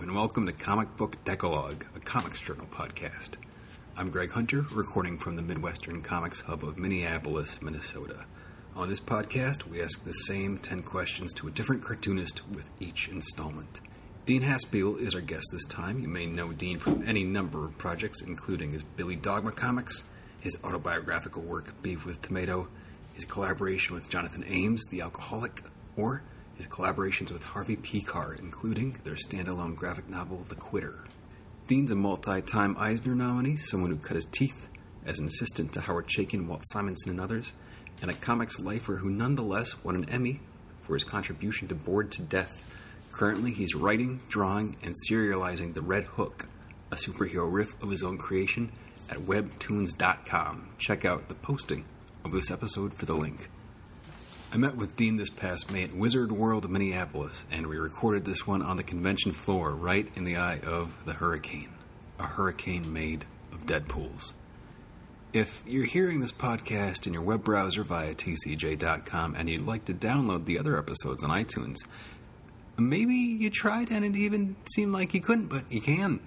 and welcome to Comic Book Decalogue, a comics journal podcast. I'm Greg Hunter, recording from the Midwestern Comics Hub of Minneapolis, Minnesota. On this podcast, we ask the same 10 questions to a different cartoonist with each installment. Dean Haspiel is our guest this time. You may know Dean from any number of projects, including his Billy Dogma comics, his autobiographical work Beef with Tomato, his collaboration with Jonathan Ames, The Alcoholic, or his collaborations with Harvey Pekar, including their standalone graphic novel, The Quitter. Dean's a multi time Eisner nominee, someone who cut his teeth as an assistant to Howard Chaykin, Walt Simonson, and others, and a comics lifer who nonetheless won an Emmy for his contribution to Bored to Death. Currently, he's writing, drawing, and serializing The Red Hook, a superhero riff of his own creation, at webtoons.com. Check out the posting of this episode for the link. I met with Dean this past May at Wizard World, of Minneapolis, and we recorded this one on the convention floor right in the eye of the hurricane. A hurricane made of Deadpools. If you're hearing this podcast in your web browser via tcj.com and you'd like to download the other episodes on iTunes, maybe you tried and it even seemed like you couldn't, but you can.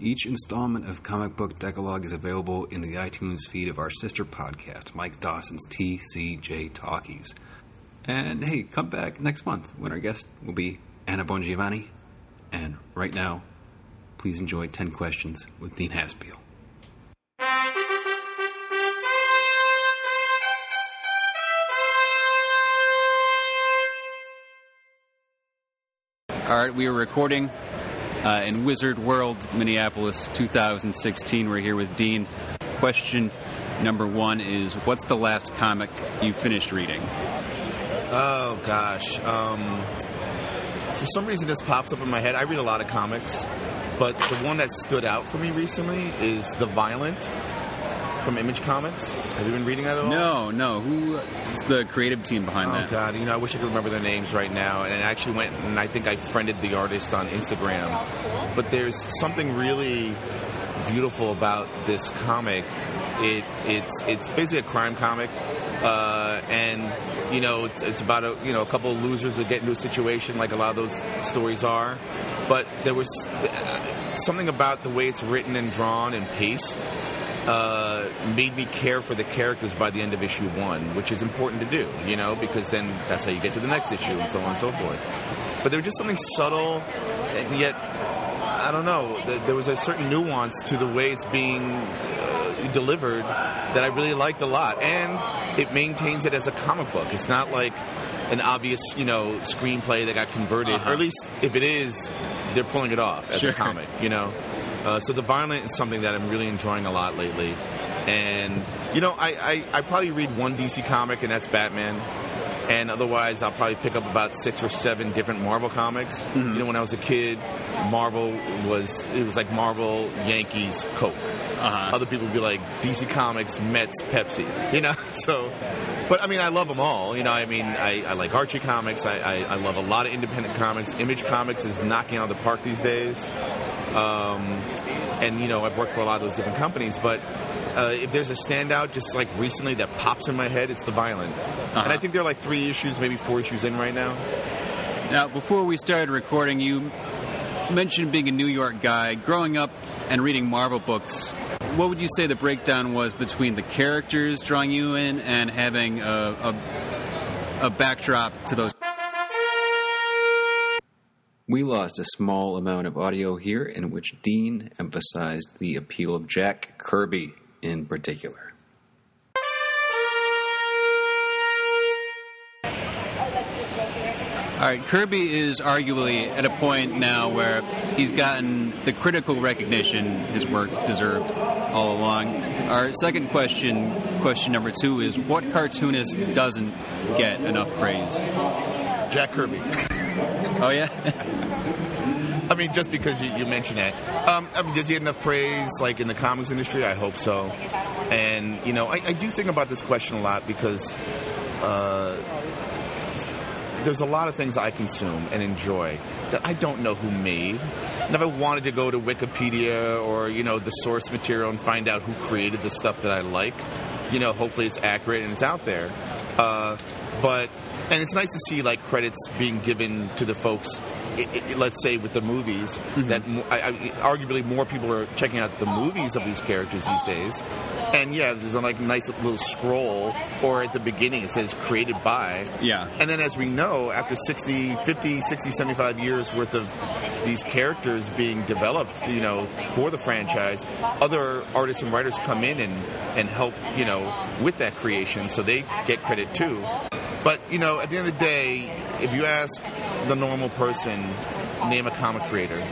Each installment of Comic Book Decalogue is available in the iTunes feed of our sister podcast, Mike Dawson's TCJ Talkies. And hey, come back next month when our guest will be Anna Bongiovanni. And right now, please enjoy 10 Questions with Dean Haspiel. All right, we are recording uh, in Wizard World, Minneapolis, 2016. We're here with Dean. Question number one is What's the last comic you finished reading? Oh gosh. Um, for some reason, this pops up in my head. I read a lot of comics, but the one that stood out for me recently is The Violent from Image Comics. Have you been reading that at all? No, no. Who is the creative team behind Oh that? Oh God, you know, I wish I could remember their names right now. And I actually went and I think I friended the artist on Instagram. But there's something really beautiful about this comic. It it's it's basically a crime comic, uh, you know it's, it's about a you know a couple of losers that get into a situation like a lot of those stories are. But there was uh, something about the way it's written and drawn and paced uh, made me care for the characters by the end of issue one, which is important to do, you know, because then that's how you get to the next issue and so on and so forth. But there was just something subtle, and yet, I don't know, there was a certain nuance to the way it's being delivered that I really liked a lot. And it maintains it as a comic book. It's not like an obvious, you know, screenplay that got converted, Uh-huh. or at least if it is, they're pulling it off as Sure. a comic, you know. Uh, so the violent is something that I'm really enjoying a lot lately, and you know I, I, I probably read one DC comic and that's Batman, and otherwise I'll probably pick up about six or seven different Marvel comics. You know when I was a kid, Marvel was it was like Marvel, Yankees, Coke. Uh-huh. Other people would be like DC Comics, Mets, Pepsi. You know, so. But I mean, I love them all. You know, I mean, I, I like Archie comics. I, I, I love a lot of independent comics. Image Comics is knocking out of the park these days. Um, and you know, I've worked for a lot of those different companies. But uh, if there's a standout, just like recently that pops in my head, it's The Violent. And I think there are like three issues, maybe four issues in right now. Now, before we started recording, you mentioned being a New York guy, growing up and reading Marvel books. What would you say the breakdown was between the characters drawing you in and having a, a, a backdrop to those? We lost a small amount of audio here in which Dean emphasized the appeal of Jack Kirby in particular. All right, Kirby is arguably at a point now where he's gotten the critical recognition his work deserved all along. Our second question, question number two, is what cartoonist doesn't get enough praise? Jack Kirby. Oh yeah, I mean, just because you, you mentioned that. Um, I mean, does he get enough praise, like in the comics industry? I hope so. And you know, I, I do think about this question a lot because uh, there's a lot of things I consume and enjoy that I don't know who made. And if I wanted to go to Wikipedia or you know the source material and find out who created the stuff that I like, you know, hopefully it's accurate and it's out there. Uh, but and it's nice to see like credits being given to the folks. i i let's say with the movies, mm-hmm. that I, I, arguably more people are checking out the movies of these characters these days. And yeah, there's a like nice little scroll, or at the beginning it says "created by." Yeah. And then, as we know, after 60, 50, 60, 75 years worth of these characters being developed, you know, for the franchise, other artists and writers come in and, and help, you know, with that creation, so they get credit too. But, you know, at the end of the day, if you ask the normal person, name a comic creator,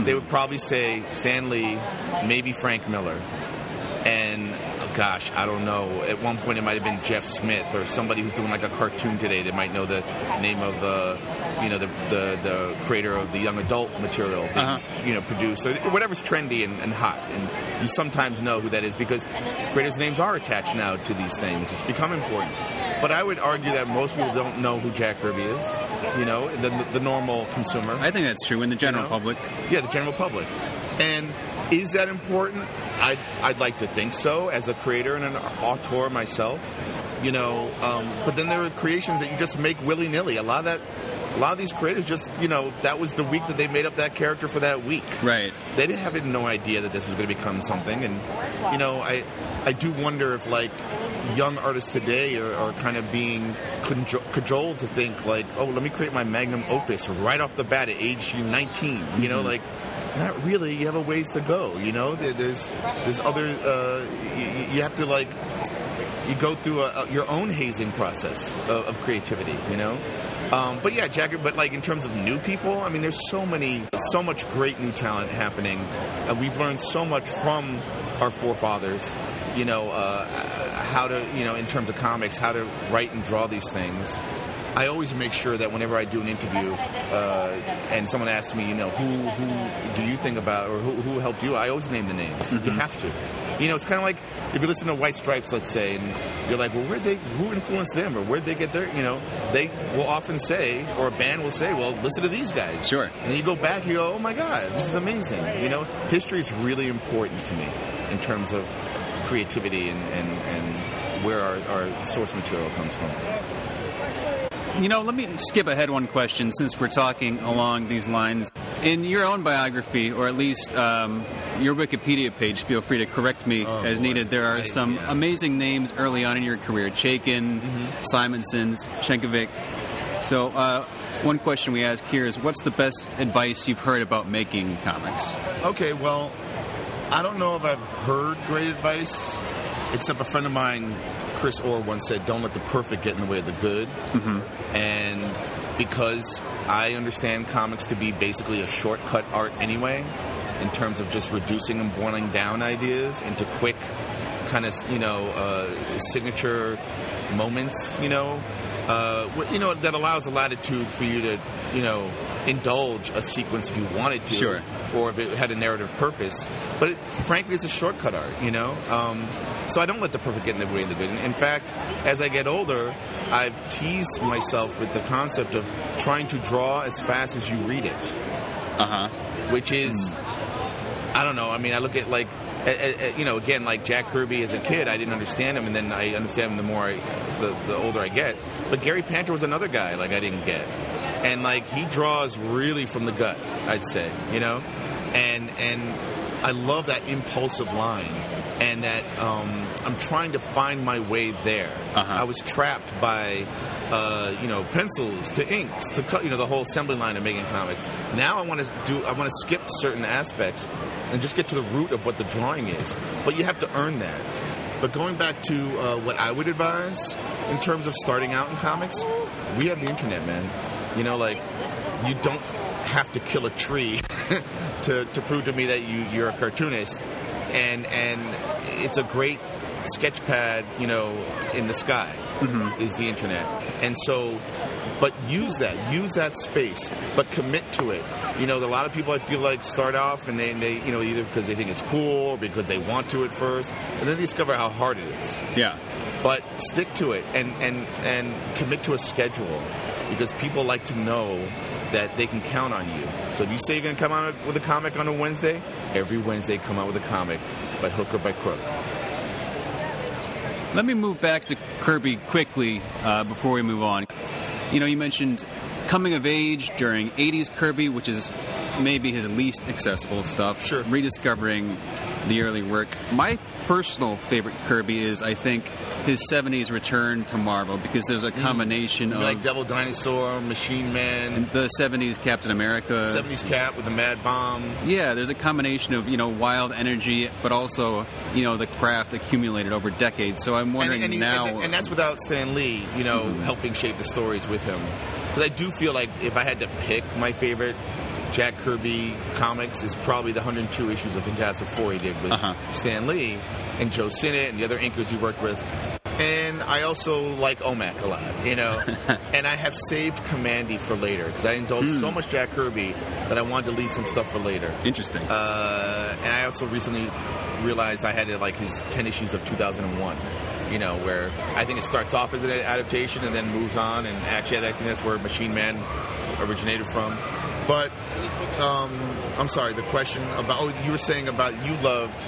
they would probably say Stan Lee, maybe Frank Miller. Gosh, I don't know. At one point, it might have been Jeff Smith or somebody who's doing like a cartoon today. They might know the name of the, you know, the the, the creator of the young adult material, being, Uh-huh. you know, produced or whatever's trendy and, and hot. And you sometimes know who that is because creators' names are attached now to these things. It's become important. But I would argue that most people don't know who Jack Kirby is. You know, the the normal consumer. I think that's true in the general You know? public. Yeah, the general public. Is that important? I'd, I'd like to think so as a creator and an auteur myself. You know, um, but then there are creations that you just make willy nilly. A lot of that, a lot of these creators just, you know, that was the week that they made up that character for that week. Right. They didn't have no idea that this was going to become something. And you know, I, I do wonder if like young artists today are, are kind of being cajoled to think like, oh, let me create my magnum opus right off the bat at age 19. You know, like not really. You have a ways to go. You know, There- there's there's other. Uh, you, you have to like you go through a, a, your own hazing process of, of creativity. You know. Um, but yeah, Jagger. But like in terms of new people, I mean, there's so many, so much great new talent happening, and we've learned so much from our forefathers. You know, uh, how to, you know, in terms of comics, how to write and draw these things. I always make sure that whenever I do an interview uh, and someone asks me, you know, who who do you think about or who, who helped you, I always name the names. You have to. You know, it's kind of like if you listen to White Stripes, let's say, and you're like, well, where'd they, who influenced them, or where'd they get their, you know, they will often say, or a band will say, well, listen to these guys. Sure. And then you go back, and you go, oh my God, this is amazing. You know, history is really important to me in terms of creativity and, and, and where our, our source material comes from. You know, let me skip ahead one question since we're talking along these lines. In your own biography, or at least um, your Wikipedia page, feel free to correct me Oh, as boy. needed. There are some yeah. amazing names early on in your career Chaykin, Mm-hmm. Simonsons, Sienkiewicz. So, uh, one question we ask here is what's the best advice you've heard about making comics? Okay, well, I don't know if I've heard great advice, except a friend of mine, Chris Orr, once said, "Don't let the perfect get in the way of the good." Mm-hmm. And because I understand comics to be basically a shortcut art anyway, in terms of just reducing and boiling down ideas into quick, kind of you know, uh, signature moments, you know, uh, you know that allows a latitude for you to, you know, indulge a sequence if you wanted to, Sure. or if it had a narrative purpose. But it, frankly, it's a shortcut art, you know. Um, so I don't let the perfect get in the way of the good. In fact, as I get older, I've teased myself with the concept of trying to draw as fast as you read it Uh huh. which is I don't know. I mean, I look at like you know, again, like Jack Kirby as a kid, I didn't understand him, and then I understand him the more I, the the older I get. But Gary Panter was another guy like I didn't get, and like he draws really from the gut, I'd say, you know, and and I love that impulsive line. And that um, I'm trying to find my way there. Uh-huh. I was trapped by uh, you know, pencils to inks to cut, you know, the whole assembly line of making comics. Now I want to do, I want to skip certain aspects and just get to the root of what the drawing is. But you have to earn that. But going back to uh, what I would advise in terms of starting out in comics, we have the internet, man. You know, like you don't have to kill a tree to, to prove to me that you, you're a cartoonist, and and it's a great sketch pad, you know, in the sky is the internet, and so. But use that, use that space, but commit to it. You know, a lot of people I feel like start off and they, they you know, either because they think it's cool or because they want to at first, and then they discover how hard it is Yeah. but stick to it and and and commit to a schedule because people like to know that they can count on you. So if you say you're going to come out with a comic on a Wednesday, every Wednesday come out with a comic by hook or by crook. Let me move back to Kirby quickly uh, before we move on. You know, you mentioned coming of age during 80s Kirby, which is maybe his least accessible stuff. Sure. Rediscovering the early work. My personal favorite Kirby is, I think, his 70s return to Marvel because there's a mm. combination of like Devil Dinosaur, Machine Man, the 70s Captain America. 70s Cap with the Mad Bomb. Yeah, there's a combination of you know wild energy, but also you know the craft accumulated over decades. So I'm wondering and, and, now. and, and that's without Stan Lee, you know, mm-hmm. helping shape the stories with him. Because I do feel like if I had to pick my favorite Jack Kirby comics, is probably the 102 issues of Fantastic Four he did with Uh-huh. Stan Lee and Joe Sinnott and the other inkers he worked with. And I also like OMAC a lot, you know. and I have saved Kamandi for later because I indulged so much Jack Kirby that I wanted to leave some stuff for later. Interesting. Uh, and I also recently realized I had to like his 10 issues of 2001. You know, where I think it starts off as an adaptation and then moves on. And actually, I think that's where Machine Man originated from. But um, I'm sorry, the question about oh, you were saying about you loved.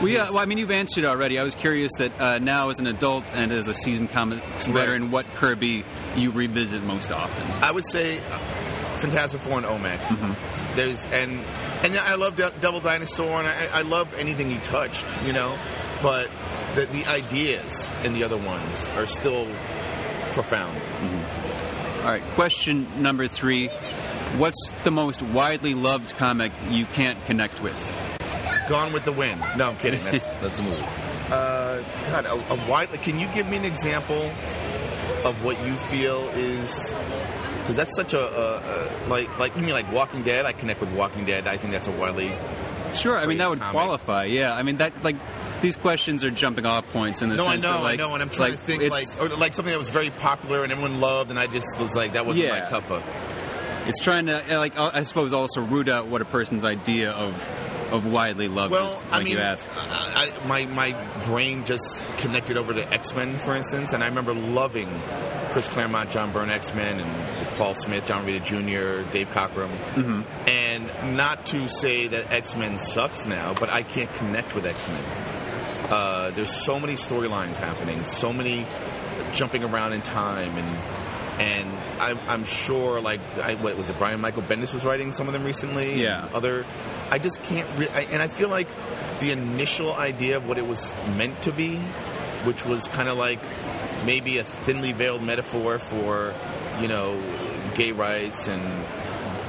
well, yeah. Well, I mean, you've answered already. I was curious that uh, now, as an adult and as a seasoned comics veteran, what Kirby you revisit most often. I would say uh, Fantastic Four and OMAC. There's and and I love De- Devil Dinosaur and I, I love anything he touched, you know. But the, the ideas in the other ones are still profound. All right. Question number three: What's the most widely loved comic you can't connect with? Gone with the Wind. No, I'm kidding. That's that's a movie. Uh, God, a, a wide. Can you give me an example of what you feel is? Because that's such a, a, a like like you mean like Walking Dead. I connect with Walking Dead. I think that's a widely Sure. I mean, that would comic. qualify. Yeah. I mean, that like these questions are jumping off points in the No, I sense know, that, like, I know, and I'm trying like, to think like or like something that was very popular and everyone loved, and I just was like, that wasn't Yeah. my cup of. It's trying to uh, like I suppose also root out what a person's idea of of widely loved is. Well, Like I mean, you asked. I, I, my my brain just connected over to X Men, for instance, and I remember loving Chris Claremont, John Byrne X Men, and Paul Smith, John Romita Jr., Dave Cockrum. Mm-hmm. And not to say that X Men sucks now, but I can't connect with X Men. Uh, there's so many storylines happening, so many jumping around in time, and I'm, I'm sure like I, what was it? Brian Michael Bendis was writing some of them recently. Yeah. Other, I just can't. Re- I, and I feel like the initial idea of what it was meant to be, which was kind of like maybe a thinly veiled metaphor for you know gay rights and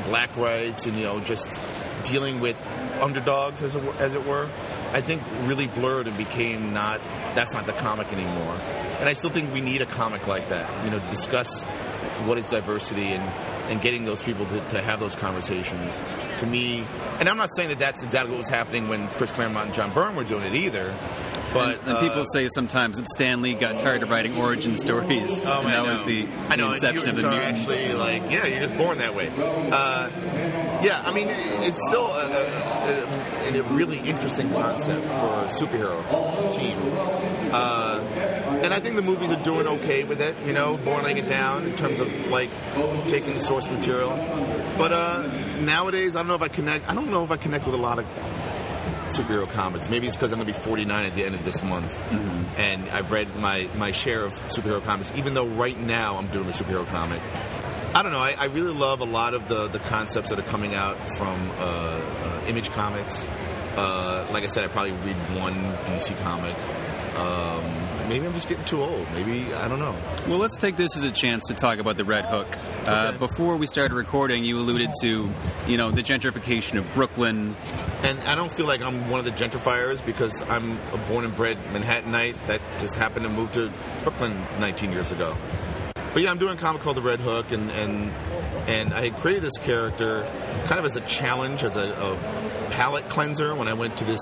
black rights and you know just dealing with underdogs as it, as it were i think really blurred and became not that's not the comic anymore and i still think we need a comic like that you know discuss what is diversity and and getting those people to, to have those conversations to me and i'm not saying that that's exactly what was happening when chris claremont and john byrne were doing it either but and, and people uh, say sometimes that Stan Lee got tired of writing origin stories, Oh, and that was the, I know. inception of the are mutant. actually like, yeah, you're just born that way. Uh, yeah, I mean, it's still a, a, a, a really interesting concept for a superhero team. Uh, and I think the movies are doing okay with it, you know, boiling it down in terms of like taking the source material. But uh, nowadays, I don't know if I connect. I don't know if I connect with a lot of superhero comics. Maybe it's because I'm going to be 49 at the end of this month, and I've read my, my share of superhero comics. Even though right now I'm doing a superhero comic, I don't know. I, I really love a lot of the, the concepts that are coming out from uh, uh, Image Comics. Uh, like I said, I probably read one DC comic. Um, maybe I'm just getting too old. Maybe I don't know. Well, let's take this as a chance to talk about the Red Hook. Uh, before we started recording, you alluded to, you know, the gentrification of Brooklyn. And I don't feel like I'm one of the gentrifiers because I'm a born and bred Manhattanite that just happened to move to Brooklyn 19 years ago. But yeah, I'm doing a comic called The Red Hook, and and and I had created this character kind of as a challenge, as a, a palate cleanser when I went to this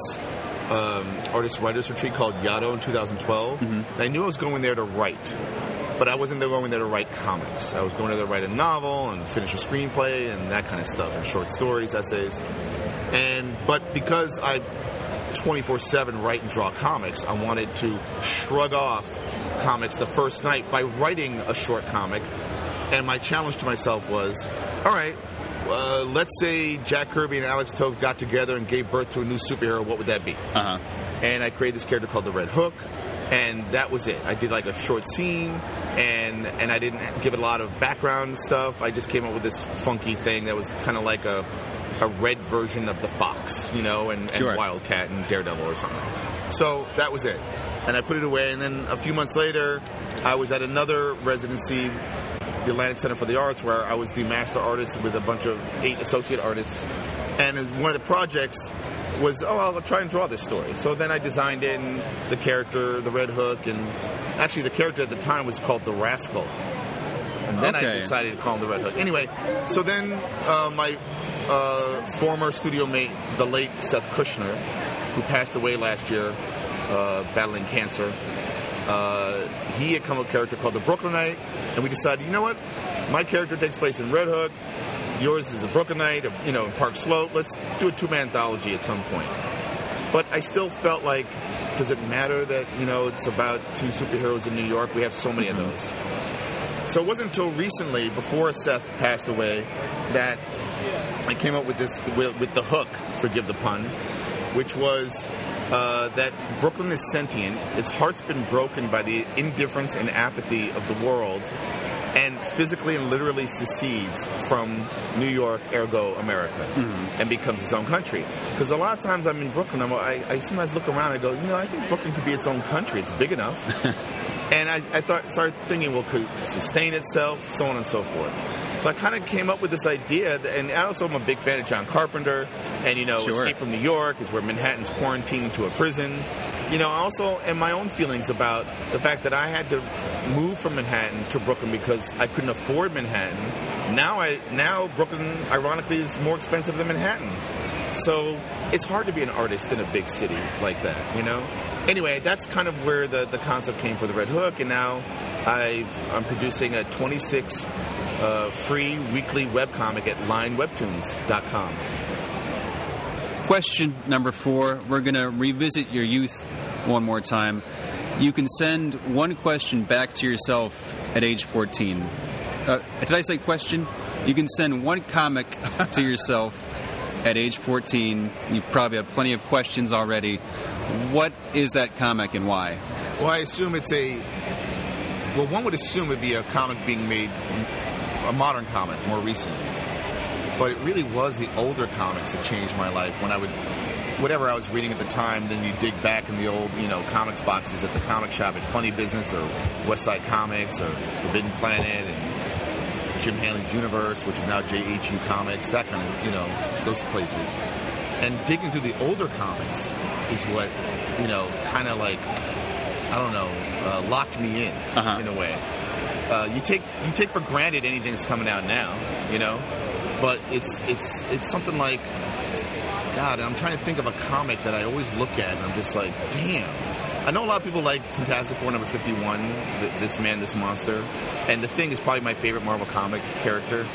um, artist writers retreat called Yaddo in 2012. And I knew I was going there to write, but I wasn't going there to write comics. I was going there to write a novel and finish a screenplay and that kind of stuff, and short stories, essays. And but because I 24/7 write and draw comics, I wanted to shrug off comics the first night by writing a short comic. And my challenge to myself was, all right, uh, let's say Jack Kirby and Alex Toth got together and gave birth to a new superhero. What would that be? Uh huh. and I created this character called the Red Hook. and that was it. I did like a short scene, and and I didn't give it a lot of background stuff. I just came up with this funky thing that was kind of like a a red version of the Fox, you know, and, Sure. and Wildcat and Daredevil or something. So that was it, and I put it away. And then a few months later, I was at another residency the Atlantic Center for the Arts, where I was the master artist with a bunch of eight associate artists. And one of the projects was, oh, I'll try and draw this story. So then I designed in the character, the Red Hook, and actually the character at the time was called the Rascal. And then I decided to call him the Red Hook. Anyway, so then uh, my uh, former studio mate, the late Seth Kushner, who passed away last year uh, battling cancer, uh, he had come up with a character called the Brooklynite, and we decided, you know what? My character takes place in Red Hook. Yours is a Brooklynite, you know, in Park Slope. Let's do a two-man anthology at some point. But I still felt like, does it matter that you know it's about two superheroes in New York? We have so many of those. So it wasn't until recently, before Seth passed away, that I came up with this with, with the hook. Forgive the pun, which was uh, that Brooklyn is sentient. Its heart's been broken by the indifference and apathy of the world, and physically and literally secedes from New York, ergo America, and becomes its own country. Because a lot of times I'm in Brooklyn, I'm, I, I sometimes look around and go, you know, I think Brooklyn could be its own country. It's big enough. And I, I thought, started thinking, well, could it sustain itself, so on and so forth. So I kind of came up with this idea, that, and I also am a big fan of John Carpenter, and you know, Sure. Escape from New York is where Manhattan's quarantined to a prison. You know, I also, and my own feelings about the fact that I had to move from Manhattan to Brooklyn because I couldn't afford Manhattan. Now, I now Brooklyn, ironically, is more expensive than Manhattan. So it's hard to be an artist in a big city like that, you know? Anyway, that's kind of where the, the concept came for the Red Hook, and now I've, I'm producing a 26 uh, free weekly webcomic at linewebtoons.com. Question number four. We're going to revisit your youth one more time. You can send one question back to yourself at age 14. Uh, did I say question? You can send one comic to yourself at age 14. You probably have plenty of questions already. What is that comic and why? Well, I assume it's a. Well, one would assume it'd be a comic being made, a modern comic, more recent. But it really was the older comics that changed my life. When I would, whatever I was reading at the time, then you dig back in the old, you know, comics boxes at the comic shop at Funny Business or West Side Comics or Forbidden Planet and Jim Hanley's Universe, which is now JHU Comics, that kind of, you know, those places. And digging through the older comics is what, you know, kind of like I don't know, uh, locked me in Uh-huh. in a way. Uh, you take you take for granted anything that's coming out now, you know, but it's it's it's something like God. I'm trying to think of a comic that I always look at, and I'm just like, damn. I know a lot of people like Fantastic Four number 51, th- this man, this monster, and the Thing is probably my favorite Marvel comic character.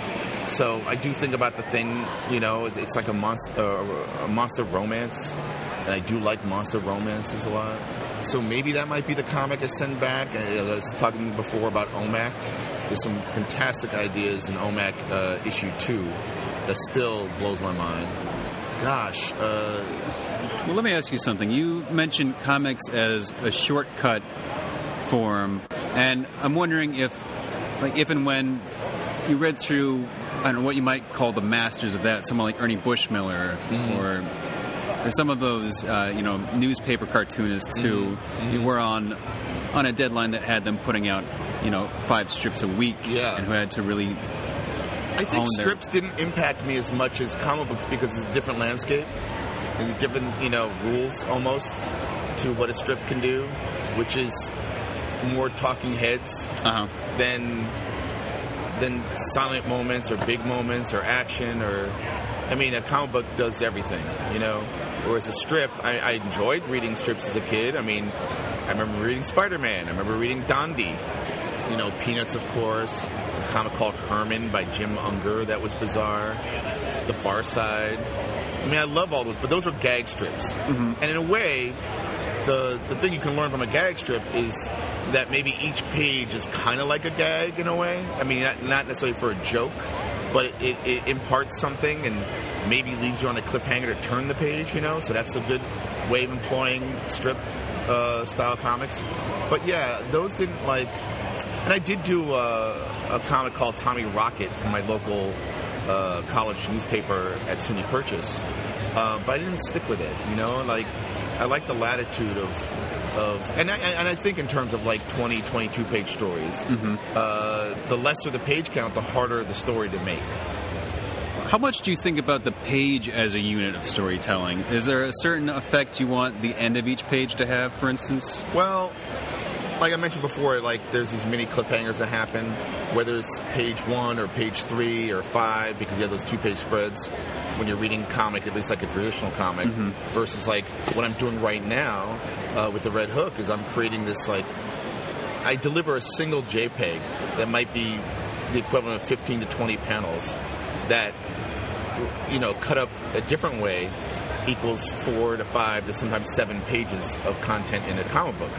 So I do think about the Thing. You know, it's, it's like a monster, uh, a monster romance, and I do like monster romances a lot. So maybe that might be the comic I send back. I, was talking before about OMAC. There's some fantastic ideas in OMAC uh, issue two that still blows my mind. Gosh, uh, Well, let me ask you something. You mentioned comics as a shortcut form, and I'm wondering if, like, if and when you read through, I don't know what you might call the masters of that, someone like Ernie Bushmiller or. Or some of those, uh, you know, newspaper cartoonists who you were on on a deadline that had them putting out, you know, five strips a week, Yeah. and who had to really I think own their- strips didn't impact me as much as comic books because it's a different landscape. There's different, you know, rules almost to what a strip can do, which is more talking heads uh than than silent moments or big moments or action or I mean a comic book does everything, you know. Whereas a strip, I, I enjoyed reading strips as a kid. I mean, I remember reading Spider Man. I remember reading Dondi. You know, Peanuts, of course. A comic called Herman by Jim Unger that was bizarre. The Far Side. I mean, I love all those, but those were gag strips. Mm-hmm. And in a way, the the thing you can learn from a gag strip is that maybe each page is kind of like a gag in a way. I mean, not, not necessarily for a joke, but it, it imparts something and maybe leaves you on a cliffhanger to turn the page. You know, so that's a good way of employing strip. uh, style comics. But yeah, those didn't like. And I did do uh, a comic called Tommy Rocket for my local uh, college newspaper at SUNY Purchase, uh, but I didn't stick with it. You know, like I like the latitude of of, and I, and I think in terms of like 20, 22 page stories, Mm-hmm. uh, the lesser the page count, the harder the story to make. How much do you think about the page as a unit of storytelling? Is there a certain effect you want the end of each page to have, for instance? Well, like I mentioned before, like there's these mini cliffhangers that happen, whether it's page one or page three or five, because you have those two page spreads when you're reading comic, at least like a traditional comic, versus like what I'm doing right now uh, with the Red Hook is I'm creating this like I deliver a single JPEG that might be the equivalent of 15 to 20 panels that you know cut up a different way equals four to five to sometimes seven pages of content in a comic book.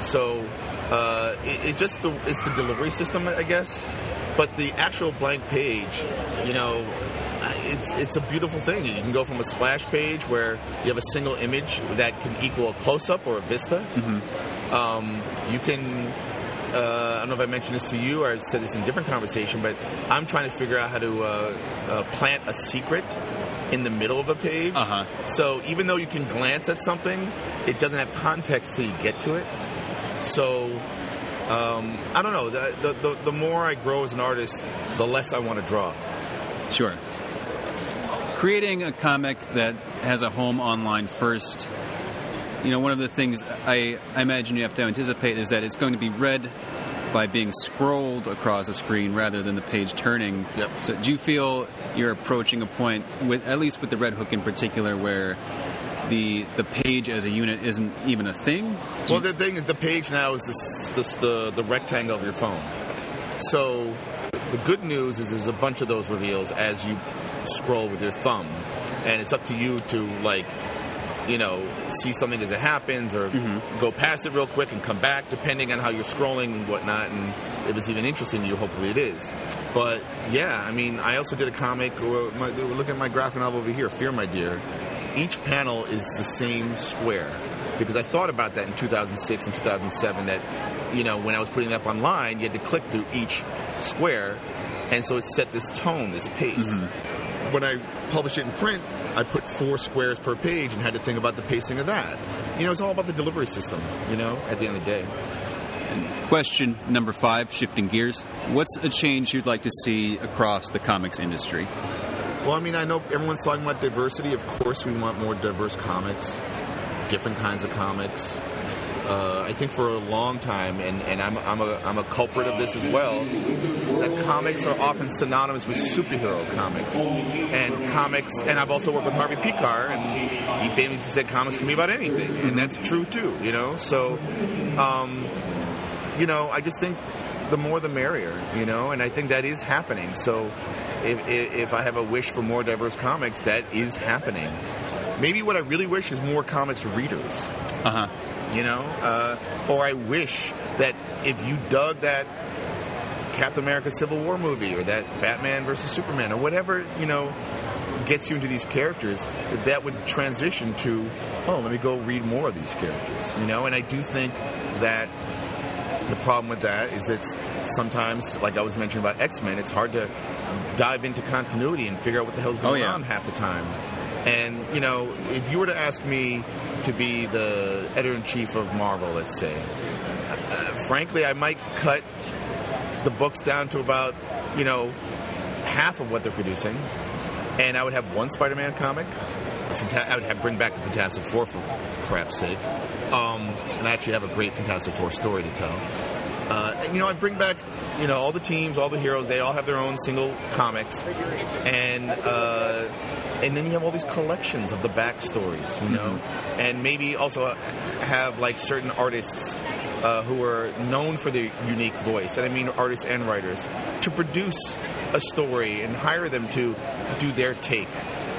So uh, it, it's just the it's the delivery system, I guess. But the actual blank page, you know, it's it's a beautiful thing. You can go from a splash page where you have a single image that can equal a close up or a vista. Um, you can. Uh, I don't know if I mentioned this to you or I said this in a different conversation, but I'm trying to figure out how to uh, uh, plant a secret in the middle of a page. Uh-huh. So even though you can glance at something, it doesn't have context till you get to it. So um, I don't know. The, the, the, the more I grow as an artist, the less I want to draw. Sure. Creating a comic that has a home online first, you know, one of the things I, I imagine you have to anticipate is that it's going to be read by being scrolled across a screen rather than the page turning. Yep. So do you feel you're approaching a point with at least with the Red Hook in particular where the the page as a unit isn't even a thing? Do Well, the thing is, the page now is this, this, the the rectangle of your phone. So the good news is there's a bunch of those reveals as you scroll with your thumb, and it's up to you to like, you know, see something as it happens, or mm-hmm. go past it real quick and come back, depending on how you're scrolling and whatnot, and if it's even interesting to you. Hopefully, it is. But yeah, I mean, I also did a comic. Or my, look at my graphic novel over here, Fear My Dear. Each panel is the same square because I thought about that in 2006 and 2007 that you know when I was putting it up online you had to click through each square and so it set this tone this pace mm-hmm. When I published it in print I put four squares per page and had to think about the pacing of that you know it's all about the delivery system you know at the end of the day Question number five, shifting gears. What's a change you'd like to see across the comics industry? Well, I mean, I know everyone's talking about diversity. Of course, we want more diverse comics, different kinds of comics. Uh, I think for a long time, and, and I'm, I'm, a, I'm a culprit of this as well, is that comics are often synonymous with superhero comics. And comics, and I've also worked with Harvey Pekar, and he famously said comics can be about anything, and that's true too, you know? So, um, you know, I just think the more the merrier, you know, and I think that is happening. So if, if, if I have a wish for more diverse comics, that is happening. Maybe what I really wish is more comics readers, Uh huh. You know, uh, or I wish that if you dug that Captain America Civil War movie or that Batman versus Superman or whatever, you know, gets you into these characters, that that would transition to, oh, let me go read more of these characters, you know, and I do think that the problem with that is it's sometimes, like I was mentioning about X Men, it's hard to dive into continuity and figure out what the hell's going Oh, yeah. on half the time. And, you know, if you were to ask me to be the editor in chief of Marvel, let's say, uh, frankly, I might cut the books down to about, you know, half of what they're producing. And I would have one Spider Man comic. I would have bring back the Fantastic Four for crap's sake. Um, and I actually have a great Fantastic Four story to tell. Uh, you know, I bring back, you know, all the teams, all the heroes. They all have their own single comics, and uh, and then you have all these collections of the backstories, you know, and maybe also have like certain artists uh, who are known for their unique voice, and I mean artists and writers, to produce a story and hire them to do their take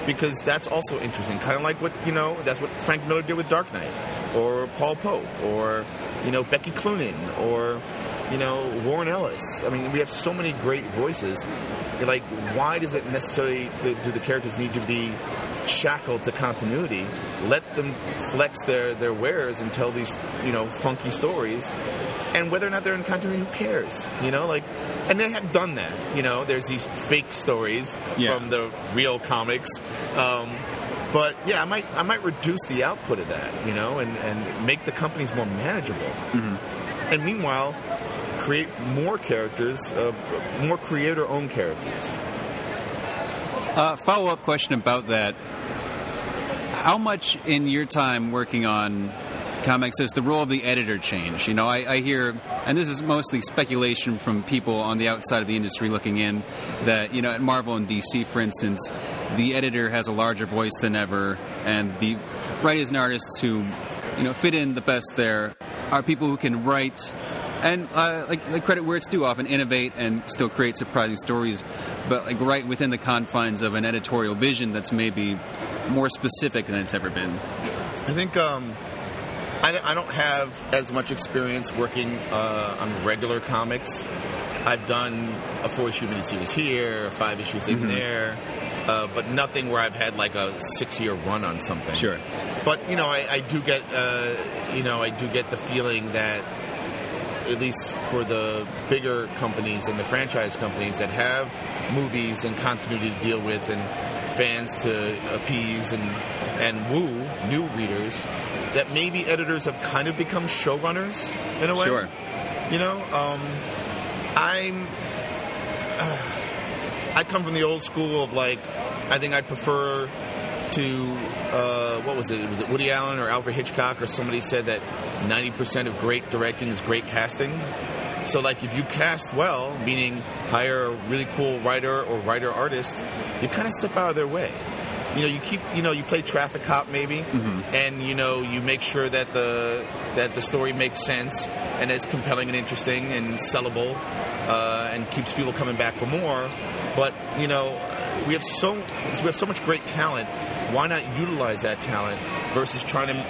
because that's also interesting. Kind of like what you know, that's what Frank Miller did with Dark Knight, or Paul Pope, or you know Becky Cloonan, or you know Warren Ellis. I mean, we have so many great voices. You're like, why does it necessarily do, do the characters need to be shackled to continuity. Let them flex their, their wares and tell these, you know, funky stories. And whether or not they're in continuity, who cares? You know, like, and they have done that. You know, there's these fake stories Yeah. from the real comics. Um, but yeah, I might I might reduce the output of that, you know, and, and make the companies more manageable. And meanwhile, create more characters, uh, more creator-owned characters. Uh, Follow up question about that. How much in your time working on comics has the role of the editor changed? You know, I, I hear, and this is mostly speculation from people on the outside of the industry looking in, that, you know, at Marvel and DC, for instance, the editor has a larger voice than ever, and the writers and artists who, you know, fit in the best there are people who can write and uh, like, like credit where it's due, often innovate and still create surprising stories, but like right within the confines of an editorial vision that's maybe more specific than it's ever been. I think um, I, I don't have as much experience working uh, on regular comics. I've done a four issue miniseries here, a five issue thing there, uh, but nothing where I've had like a six year run on something. Sure. But you know, I, I do get uh, you know I do get the feeling that at least for the bigger companies and the franchise companies that have movies and continuity to deal with and fans to appease and and woo new readers, that maybe editors have kind of become showrunners in a way. Sure. You know, um, I'm. I come from the old school of like, I think I'd prefer to uh, what was it? Was it Woody Allen or Alfred Hitchcock or somebody said that ninety percent of great directing is great casting. So like, if you cast well, meaning hire a really cool writer or writer artist, you kind of step out of their way. You know, you keep, you know, you play traffic cop maybe, and you know, you make sure that the that the story makes sense and it's compelling and interesting and sellable, uh, and keeps people coming back for more. But you know, we have so we have so much great talent. Why not utilize that talent versus trying to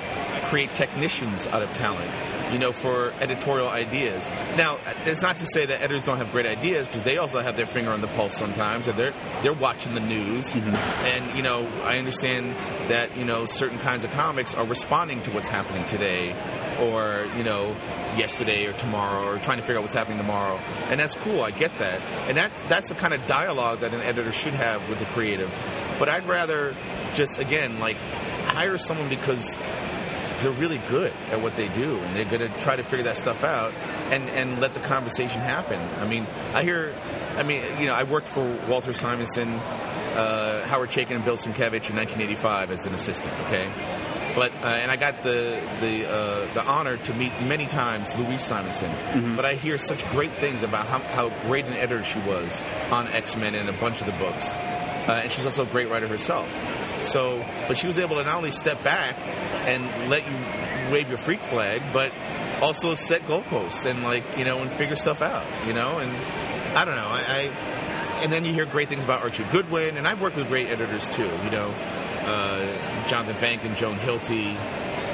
create technicians out of talent? You know, for editorial ideas. Now, it's not to say that editors don't have great ideas because they also have their finger on the pulse sometimes, or they're they're watching the news. Mm-hmm. And you know, I understand that you know certain kinds of comics are responding to what's happening today, or you know, yesterday or tomorrow, or trying to figure out what's happening tomorrow. And that's cool. I get that. And that that's the kind of dialogue that an editor should have with the creative. But I'd rather just again like hire someone because they're really good at what they do and they're going to try to figure that stuff out and, and let the conversation happen. I mean, I hear, I mean, you know, I worked for Walter Simonson, uh, Howard Chaykin, and Bill Sienkiewicz in 1985 as an assistant, okay? But uh, and I got the the uh, the honor to meet many times Louise Simonson. But I hear such great things about how, how great an editor she was on X Men and a bunch of the books, uh, and she's also a great writer herself. So, but she was able to not only step back and let you wave your freak flag, but also set goalposts and like you know and figure stuff out, you know. And I don't know, I, I and then you hear great things about Archie Goodwin, and I've worked with great editors too, you know, uh, Jonathan Vank and Joan Hilty,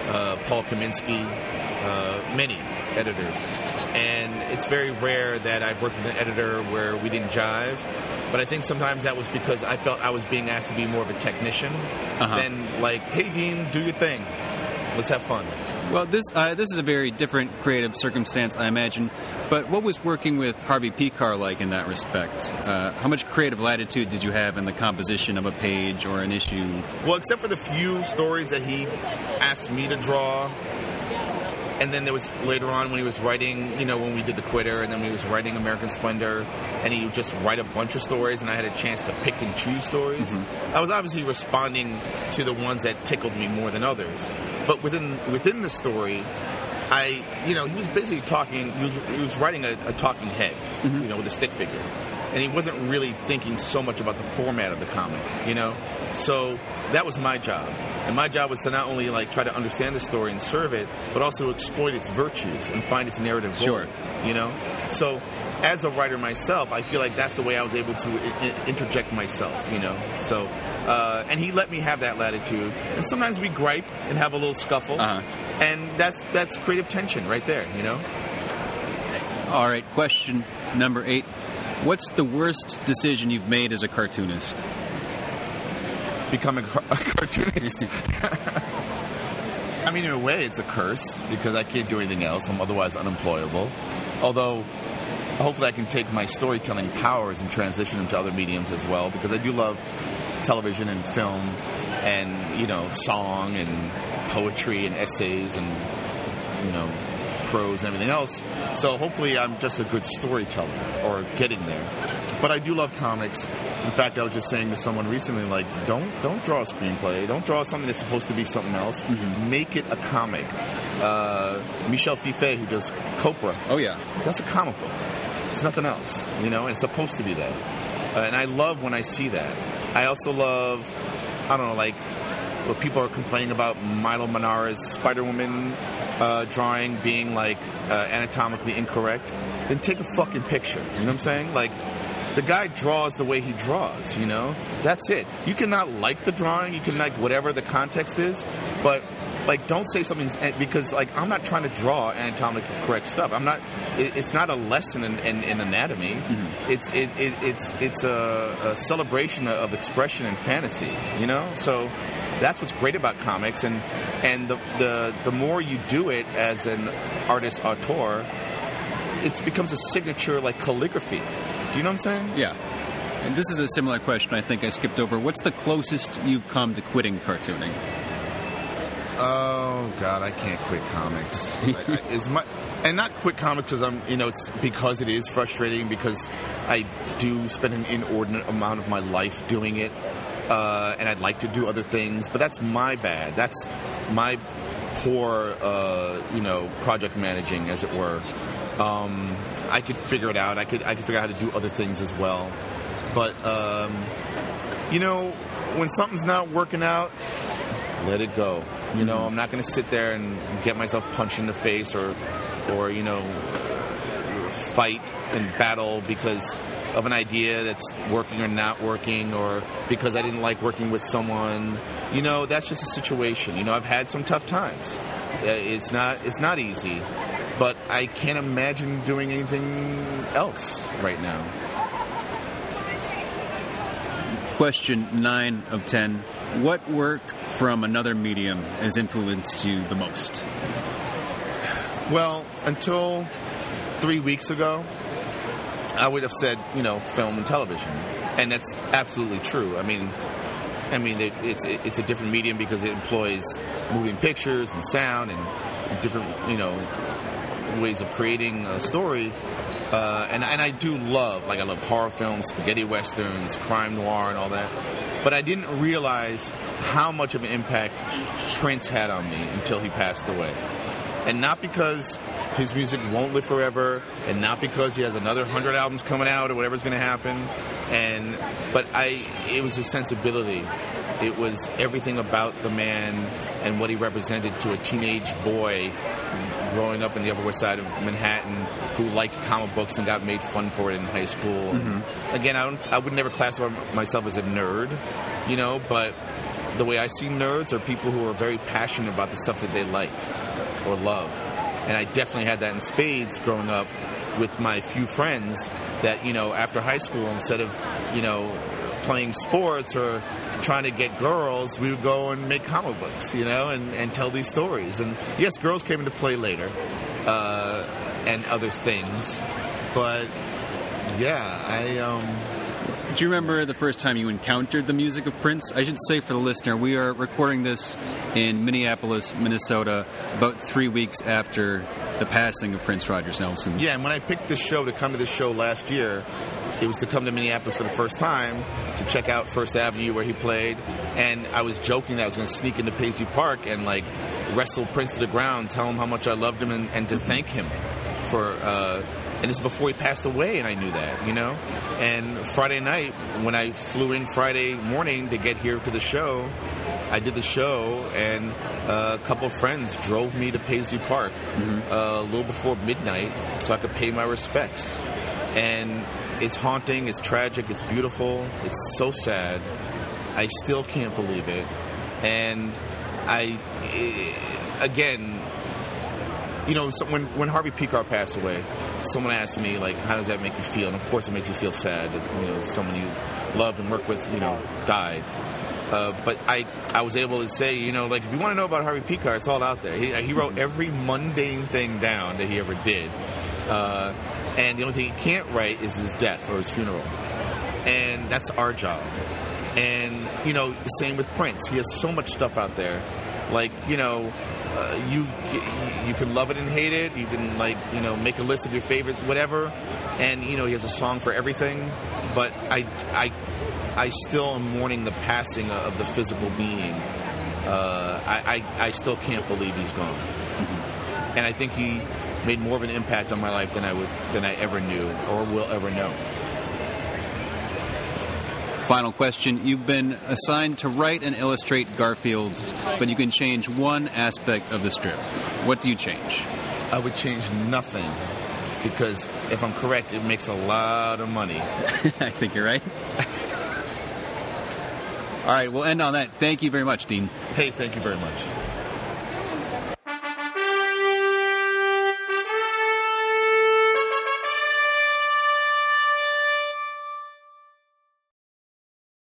uh, Paul Kaminski, uh, many editors. And it's very rare that I've worked with an editor where we didn't jive. But I think sometimes that was because I felt I was being asked to be more of a technician Uh-huh. than like, hey, Dean, do your thing. Let's have fun. Well, this uh, this is a very different creative circumstance, I imagine. But what was working with Harvey Pekar like in that respect? Uh, how much creative latitude did you have in the composition of a page or an issue? Well, except for the few stories that he asked me to draw. And then there was later on when he was writing, you know, when we did The Quitter, and then when he was writing American Splendor, and he would just write a bunch of stories, and I had a chance to pick and choose stories. Mm-hmm. I was obviously responding to the ones that tickled me more than others. But within within the story, I, you know, he was basically talking. He was, he was writing a, a talking head, mm-hmm. you know, with a stick figure, and he wasn't really thinking so much about the format of the comic, you know. So that was my job, and my job was to not only like try to understand the story and serve it, but also exploit its virtues and find its narrative gold, Sure. you know. So. As a writer myself, I feel like that's the way I was able to I- I- interject myself, you know. So, uh, and he let me have that latitude. And sometimes we gripe and have a little scuffle, Uh-huh. and that's that's creative tension right there, you know. All right, question number eight. What's the worst decision you've made as a cartoonist? becoming a cartoonist. I mean, in a way, it's a curse because I can't do anything else. I'm otherwise unemployable. Although, hopefully, I can take my storytelling powers and transition them to other mediums as well because I do love television and film and, you know, song and poetry and essays and, you know, prose and everything else. So hopefully I'm just a good storyteller or getting there. But I do love comics. In fact, I was just saying to someone recently, like, don't don't draw a screenplay. Don't draw something that's supposed to be something else. Mm-hmm. Make it a comic. Uh, Michel Fiffe, who does Copra. Oh yeah, that's a comic book. It's nothing else, you know. It's supposed to be that, uh, and I love when I see that. I also love, I don't know, like what people are complaining about Milo Manara's Spider Woman uh, drawing being like uh, anatomically incorrect, then take a fucking picture. You know what I'm saying? Like, the guy draws the way he draws, you know? That's it. You cannot like the drawing, you can like whatever the context is, but like don't say something's because like I'm not trying to draw anatomically correct stuff. I'm not. It, it's not a lesson in, in, in anatomy. Mm-hmm. It's it, it, it's it's a, a, celebration of expression and fantasy. You know, so that's what's great about comics, and and the the the more you do it as an artist auteur, it becomes a signature like calligraphy. Do you know what I'm saying? Yeah. And this is a similar question I think I skipped over. What's the closest you've come to quitting cartooning? Oh God, I can't quit comics. is my and not quit comics because I'm, you know, it's because it is frustrating because I do spend an inordinate amount of my life doing it uh, and I'd like to do other things, but that's my bad. That's my poor, uh, you know, project managing, as it were. Um, I could figure it out. I could I could figure out how to do other things as well. But um, you know, when something's not working out, let it go. You know, mm-hmm. I'm not going to sit there and get myself punched in the face or, or you know, fight and battle because of an idea that's working or not working, or because I didn't like working with someone. You know, that's just a situation. You know, I've had some tough times. Uh, it's not it's not easy, but I can't imagine doing anything else right now. Question nine of ten: What work from another medium has influenced you the most? Well, until three weeks ago, I would have said, you know, film and television, and that's absolutely true. I mean, I mean, it, it's it's a different medium because it employs moving pictures and sound and different, you know, ways of creating a story. Uh, and and I do love, like, I love horror films, spaghetti westerns, crime noir, and all that. But I didn't realize how much of an impact Prince had on me until he passed away and not because his music won't live forever, and not because he has another hundred albums coming out or whatever's going to happen. And but I, it was his sensibility. It was everything about the man and what he represented to a teenage boy growing up in the Upper West Side of Manhattan who liked comic books and got made fun for it in high school. Mm-hmm. Again, I don't, I would never classify myself as a nerd, you know, but the way I see nerds are people who are very passionate about the stuff that they like or love. And I definitely had that in spades growing up with my few friends that, you know, after high school, instead of, you know, playing sports or trying to get girls, we would go and make comic books, you know, and, and tell these stories. And yes, girls came into play later uh, and other things. But yeah, I. Um, do you remember the first time you encountered the music of Prince? I should say for the listener, we are recording this in Minneapolis, Minnesota, about three weeks after the passing of Prince Rogers Nelson. Yeah, and when I picked this show to come to this show last year, it was to come to Minneapolis for the first time to check out First Avenue where he played, and I was joking that I was going to sneak into Paisley Park and like wrestle Prince to the ground, tell him how much I loved him, and, and to thank him for. Uh, and this is before he passed away, and I knew that, you know. And Friday night, when I flew in Friday morning to get here to the show, I did the show, and uh, a couple of friends drove me to Paisley Park mm-hmm. uh, a little before midnight so I could pay my respects. And it's haunting, it's tragic, it's beautiful, it's so sad. I still can't believe it. And I, eh, again, you know, so when when Harvey Pekar passed away, someone asked me like, "How does that make you feel?" And of course, it makes you feel sad that you know someone you loved and worked with, you know, died. Uh, but I, I was able to say, you know, like if you want to know about Harvey Pekar, it's all out there. He, he wrote every mundane thing down that he ever did, uh, and the only thing he can't write is his death or his funeral, and that's our job. And you know, same with Prince. He has so much stuff out there, like you know, uh, you you can love it and hate it. You can like you know make a list of your favorites, whatever. And you know, he has a song for everything. But I I I still am mourning the passing of the physical being. Uh, I, I, I still can't believe he's gone, and I think he made more of an impact on my life than I would than I ever knew or will ever know. Final question. You've been assigned to write and illustrate Garfield, but you can change one aspect of the strip. What do you change? I would change nothing because if I'm correct, it makes a lot of money. I think you're right. All right, we'll end on that. Thank you very much, Dean. Hey, thank you very much.